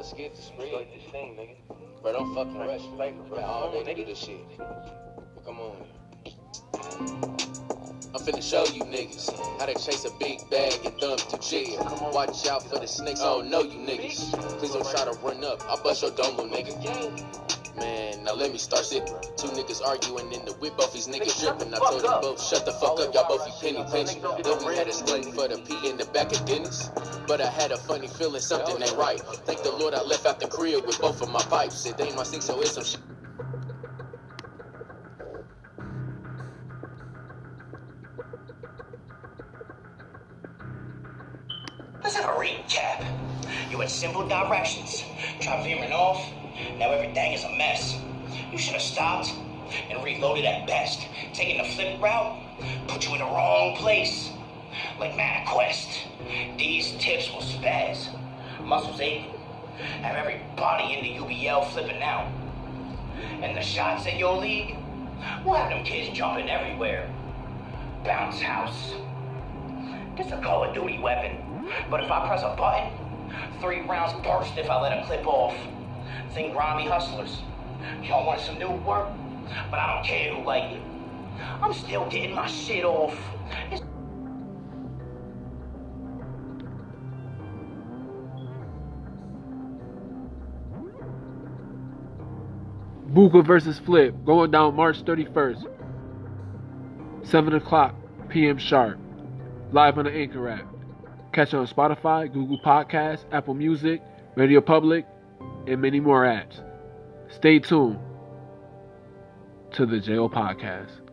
Let's get the spread. Start this thing, nigga. Bro, don't fucking rush. me. bro. all day to do this shit. But come on. I'm finna show you niggas how to chase a big bag and thumb to jail. Watch out for the snakes, I don't know you niggas. Please don't try to run up, I'll bust your dome, nigga. Man, now let me start sipping. Two niggas arguing in the whip, both these niggas dripping. I told them both, shut the fuck up, y'all both be penny pinching. Then we had a stink for the P in the back of Dennis. But I had a funny feeling something ain't right. Thank the Lord I left out the crib with both of my pipes. It ain't my sink, so it's some shit. Let's have a recap. You had simple directions. Try veering off. Now everything is a mess. You should have stopped and reloaded at best. Taking the flip route put you in the wrong place. Like ManaQuest. These tips will spaz. Muscles aching. Have everybody in the UBL flipping out. And the shots in your league will have them kids jumping everywhere. Bounce house. This a Call of Duty weapon. But if I press a button, three rounds burst if I let a clip off. Think grimy hustlers. Y'all want some new work? But I don't care who like it. I'm still getting my shit off. It's Booka versus Flip going down March 31st, 7 o'clock p.m. sharp, live on the Anchor app. Catch on Spotify, Google Podcasts, Apple Music, Radio Public, and many more apps. Stay tuned to the JO Podcast.